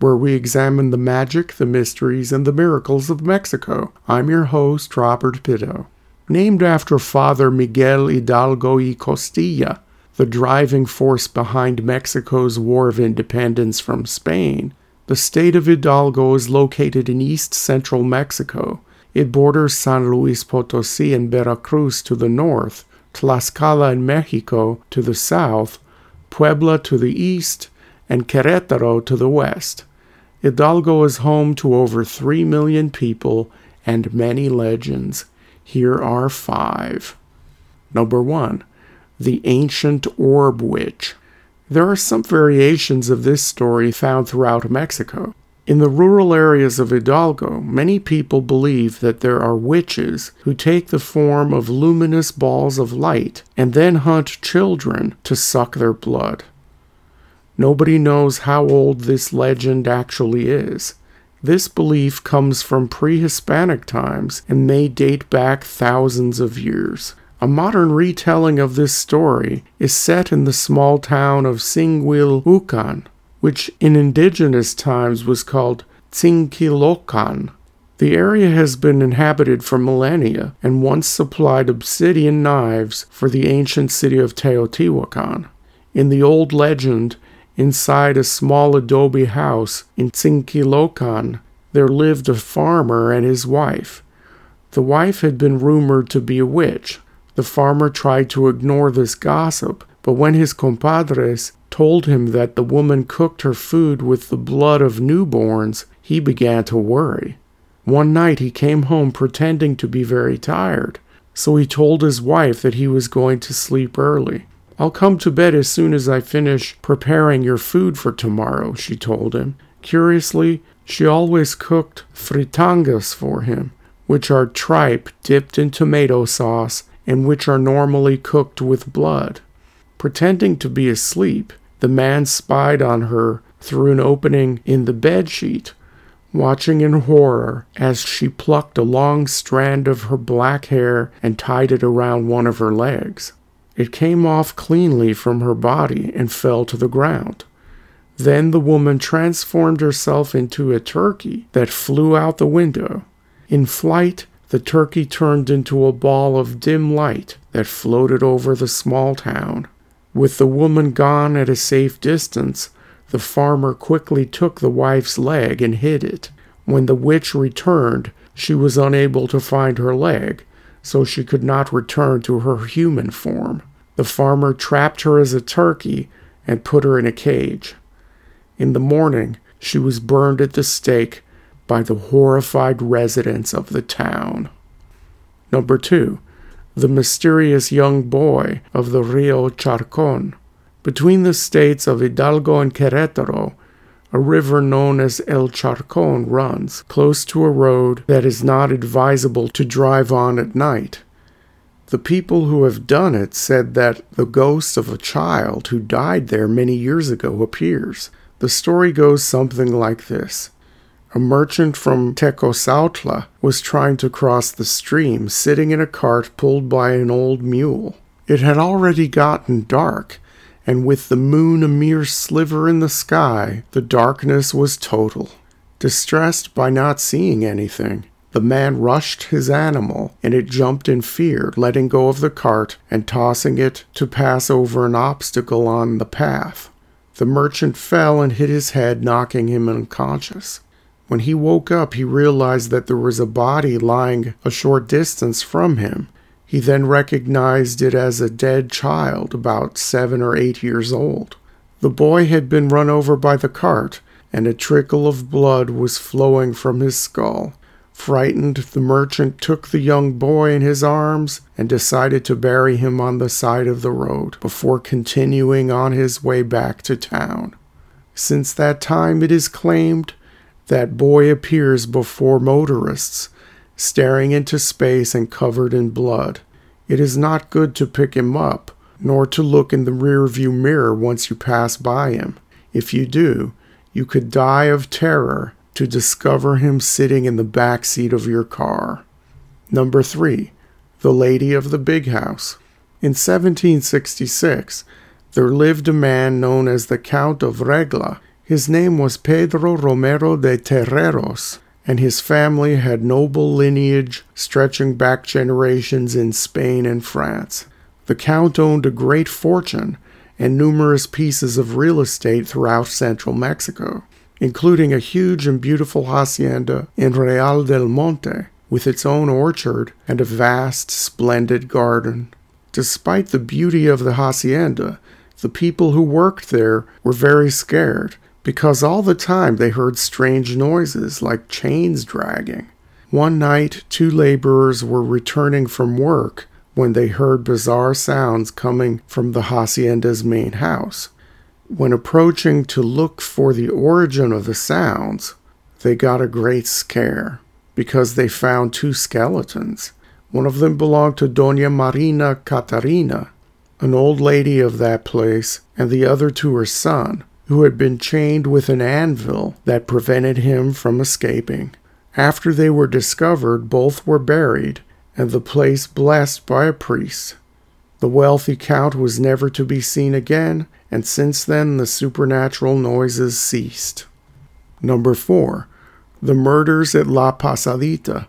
where we examine the magic, the mysteries, and the miracles of Mexico. I'm your host, Robert Bitto. Named after Father Miguel Hidalgo y Costilla, the driving force behind Mexico's War of Independence from Spain, the state of Hidalgo is located in east central Mexico. It borders San Luis Potosi and Veracruz to the north, Tlaxcala and Mexico to the south, Puebla to the east, and Querétaro to the west. Hidalgo is home to over 3 million people and many legends. Here are five. Number one, the ancient orb witch. There are some variations of this story found throughout Mexico. In the rural areas of Hidalgo, many people believe that there are witches who take the form of luminous balls of light and then hunt children to suck their blood. Nobody knows how old this legend actually is. This belief comes from pre Hispanic times and may date back thousands of years. A modern retelling of this story is set in the small town of Singuilucan, which in indigenous times was called Tzinquilocan. The area has been inhabited for millennia and once supplied obsidian knives for the ancient city of Teotihuacan. In the old legend, Inside a small adobe house in Tzinquilocan, there lived a farmer and his wife. The wife had been rumored to be a witch. The farmer tried to ignore this gossip, but when his compadres told him that the woman cooked her food with the blood of newborns, he began to worry. One night he came home pretending to be very tired, so he told his wife that he was going to sleep early. I'll come to bed as soon as I finish preparing your food for tomorrow, she told him. Curiously, she always cooked fritangas for him, which are tripe dipped in tomato sauce and which are normally cooked with blood. Pretending to be asleep, the man spied on her through an opening in the bed sheet, watching in horror as she plucked a long strand of her black hair and tied it around one of her legs. It came off cleanly from her body and fell to the ground. Then the woman transformed herself into a turkey that flew out the window. In flight, the turkey turned into a ball of dim light that floated over the small town. With the woman gone at a safe distance, the farmer quickly took the wife's leg and hid it. When the witch returned, she was unable to find her leg, so she could not return to her human form. The farmer trapped her as a turkey and put her in a cage. In the morning, she was burned at the stake by the horrified residents of the town. Number two, the mysterious young boy of the Rio Charcon. Between the states of Hidalgo and Querétaro, a river known as El Charcon runs close to a road that is not advisable to drive on at night. The people who have done it said that the ghost of a child who died there many years ago appears. The story goes something like this. A merchant from Tecozautla was trying to cross the stream sitting in a cart pulled by an old mule. It had already gotten dark, and with the moon a mere sliver in the sky, the darkness was total. Distressed by not seeing anything, the man rushed his animal, and it jumped in fear, letting go of the cart and tossing it to pass over an obstacle on the path. The merchant fell and hit his head, knocking him unconscious. When he woke up, he realized that there was a body lying a short distance from him. He then recognized it as a dead child, about seven or eight years old. The boy had been run over by the cart, and a trickle of blood was flowing from his skull. Frightened, the merchant took the young boy in his arms and decided to bury him on the side of the road before continuing on his way back to town. Since that time, it is claimed that boy appears before motorists, staring into space and covered in blood. It is not good to pick him up, nor to look in the rearview mirror once you pass by him. If you do, you could die of terror to discover him sitting in the back seat of your car. Number 3. The Lady of the Big House. In 1766, there lived a man known as the Count of Regla. His name was Pedro Romero de Terreros, and his family had noble lineage stretching back generations in Spain and France. The Count owned a great fortune and numerous pieces of real estate throughout central Mexico, including a huge and beautiful hacienda in Real del Monte, with its own orchard and a vast, splendid garden. Despite the beauty of the hacienda, the people who worked there were very scared because all the time they heard strange noises like chains dragging. One night, two laborers were returning from work when they heard bizarre sounds coming from the hacienda's main house. When approaching to look for the origin of the sounds, they got a great scare because they found two skeletons. One of them belonged to Dona Marina Catarina, an old lady of that place, and the other to her son, who had been chained with an anvil that prevented him from escaping. After they were discovered, both were buried, and the place blessed by a priest. The wealthy count was never to be seen again, and since then the supernatural noises ceased. Number 4. The Murders at La Pasadita.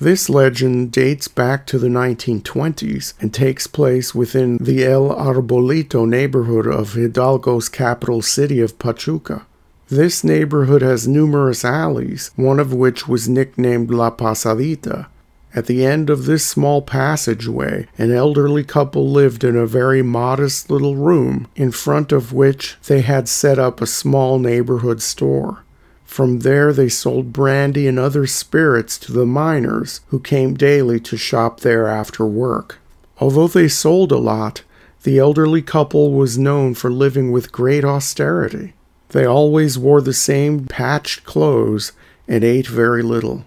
This legend dates back to the 1920s and takes place within the El Arbolito neighborhood of Hidalgo's capital city of Pachuca. This neighborhood has numerous alleys, one of which was nicknamed La Pasadita. At the end of this small passageway, an elderly couple lived in a very modest little room, in front of which they had set up a small neighborhood store. From there, they sold brandy and other spirits to the miners who came daily to shop there after work. Although they sold a lot, the elderly couple was known for living with great austerity. They always wore the same patched clothes and ate very little.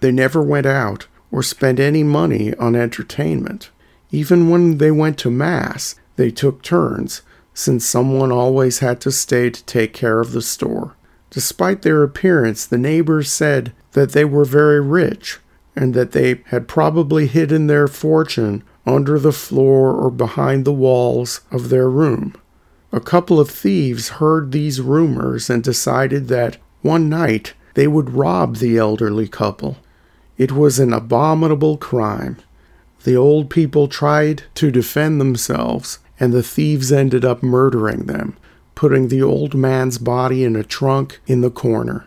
They never went out or spent any money on entertainment. Even when they went to Mass, they took turns, since someone always had to stay to take care of the store. Despite their appearance, the neighbors said that they were very rich and that they had probably hidden their fortune under the floor or behind the walls of their room. A couple of thieves heard these rumors and decided that one night they would rob the elderly couple. It was an abominable crime. The old people tried to defend themselves, and the thieves ended up murdering them putting the old man's body in a trunk in the corner.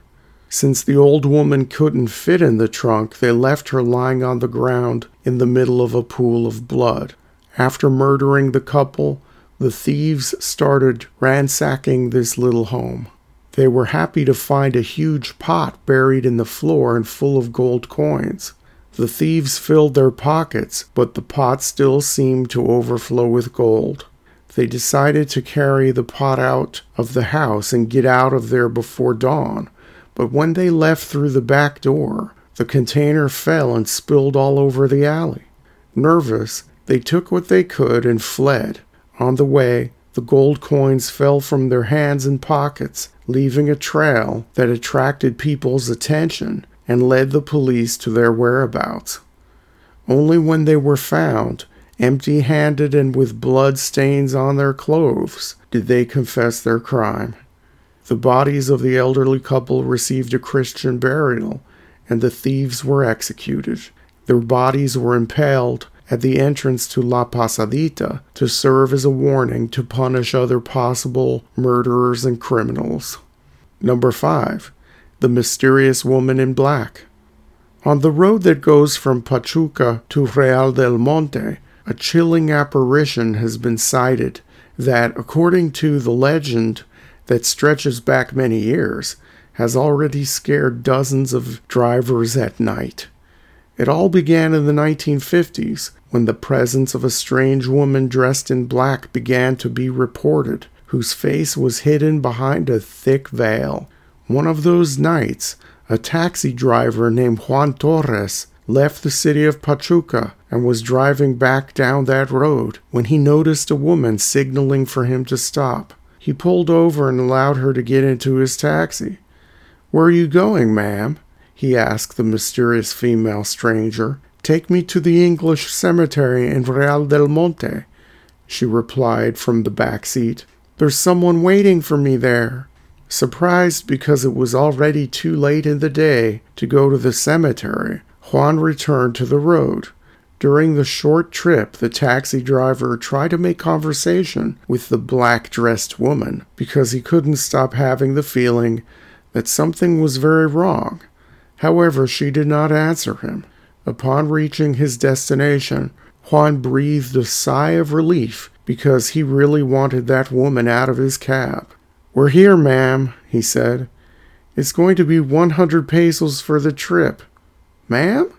Since the old woman couldn't fit in the trunk, they left her lying on the ground in the middle of a pool of blood. After murdering the couple, the thieves started ransacking this little home. They were happy to find a huge pot buried in the floor and full of gold coins. The thieves filled their pockets, but the pot still seemed to overflow with gold they decided to carry the pot out of the house and get out of there before dawn. But when they left through the back door, the container fell and spilled all over the alley. Nervous, they took what they could and fled. On the way, the gold coins fell from their hands and pockets, leaving a trail that attracted people's attention and led the police to their whereabouts. Only when they were found Empty handed and with blood stains on their clothes did they confess their crime. The bodies of the elderly couple received a Christian burial, and the thieves were executed. Their bodies were impaled at the entrance to La Pasadita to serve as a warning to punish other possible murderers and criminals. Number 5. The Mysterious Woman in Black. On the road that goes from Pachuca to Real del Monte, a chilling apparition has been sighted that, according to the legend that stretches back many years, has already scared dozens of drivers at night. It all began in the 1950s when the presence of a strange woman dressed in black began to be reported, whose face was hidden behind a thick veil. One of those nights, a taxi driver named Juan Torres left the city of Pachuca and was driving back down that road when he noticed a woman signaling for him to stop. He pulled over and allowed her to get into his taxi. Where are you going, ma'am? he asked the mysterious female stranger. Take me to the English cemetery in Real del Monte, she replied from the back seat. There's someone waiting for me there. Surprised because it was already too late in the day to go to the cemetery, Juan returned to the road. During the short trip, the taxi driver tried to make conversation with the black dressed woman because he couldn't stop having the feeling that something was very wrong. However, she did not answer him. Upon reaching his destination, Juan breathed a sigh of relief because he really wanted that woman out of his cab. We're here, ma'am, he said. It's going to be 100 pesos for the trip. Ma'am?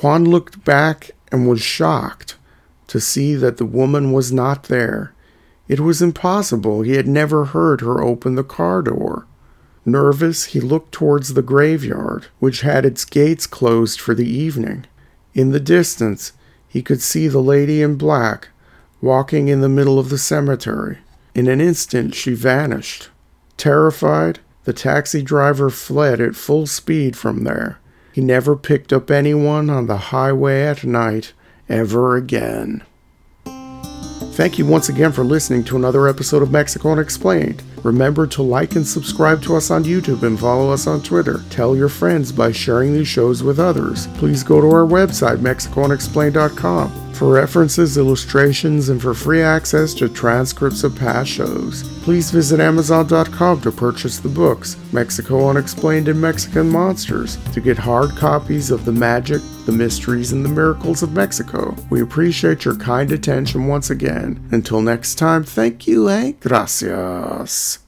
Juan looked back and was shocked to see that the woman was not there. It was impossible. He had never heard her open the car door. Nervous, he looked towards the graveyard, which had its gates closed for the evening. In the distance, he could see the lady in black walking in the middle of the cemetery. In an instant, she vanished. Terrified, the taxi driver fled at full speed from there. He never picked up anyone on the highway at night ever again. Thank you once again for listening to another episode of Mexico Unexplained. Remember to like and subscribe to us on YouTube and follow us on Twitter. Tell your friends by sharing these shows with others. Please go to our website, MexicoUnexplained.com for references, illustrations, and for free access to transcripts of past shows. Please visit Amazon.com to purchase the books Mexico Unexplained and Mexican Monsters to get hard copies of the magic, the mysteries, and the miracles of Mexico. We appreciate your kind attention once again. Until next time, thank you and gracias.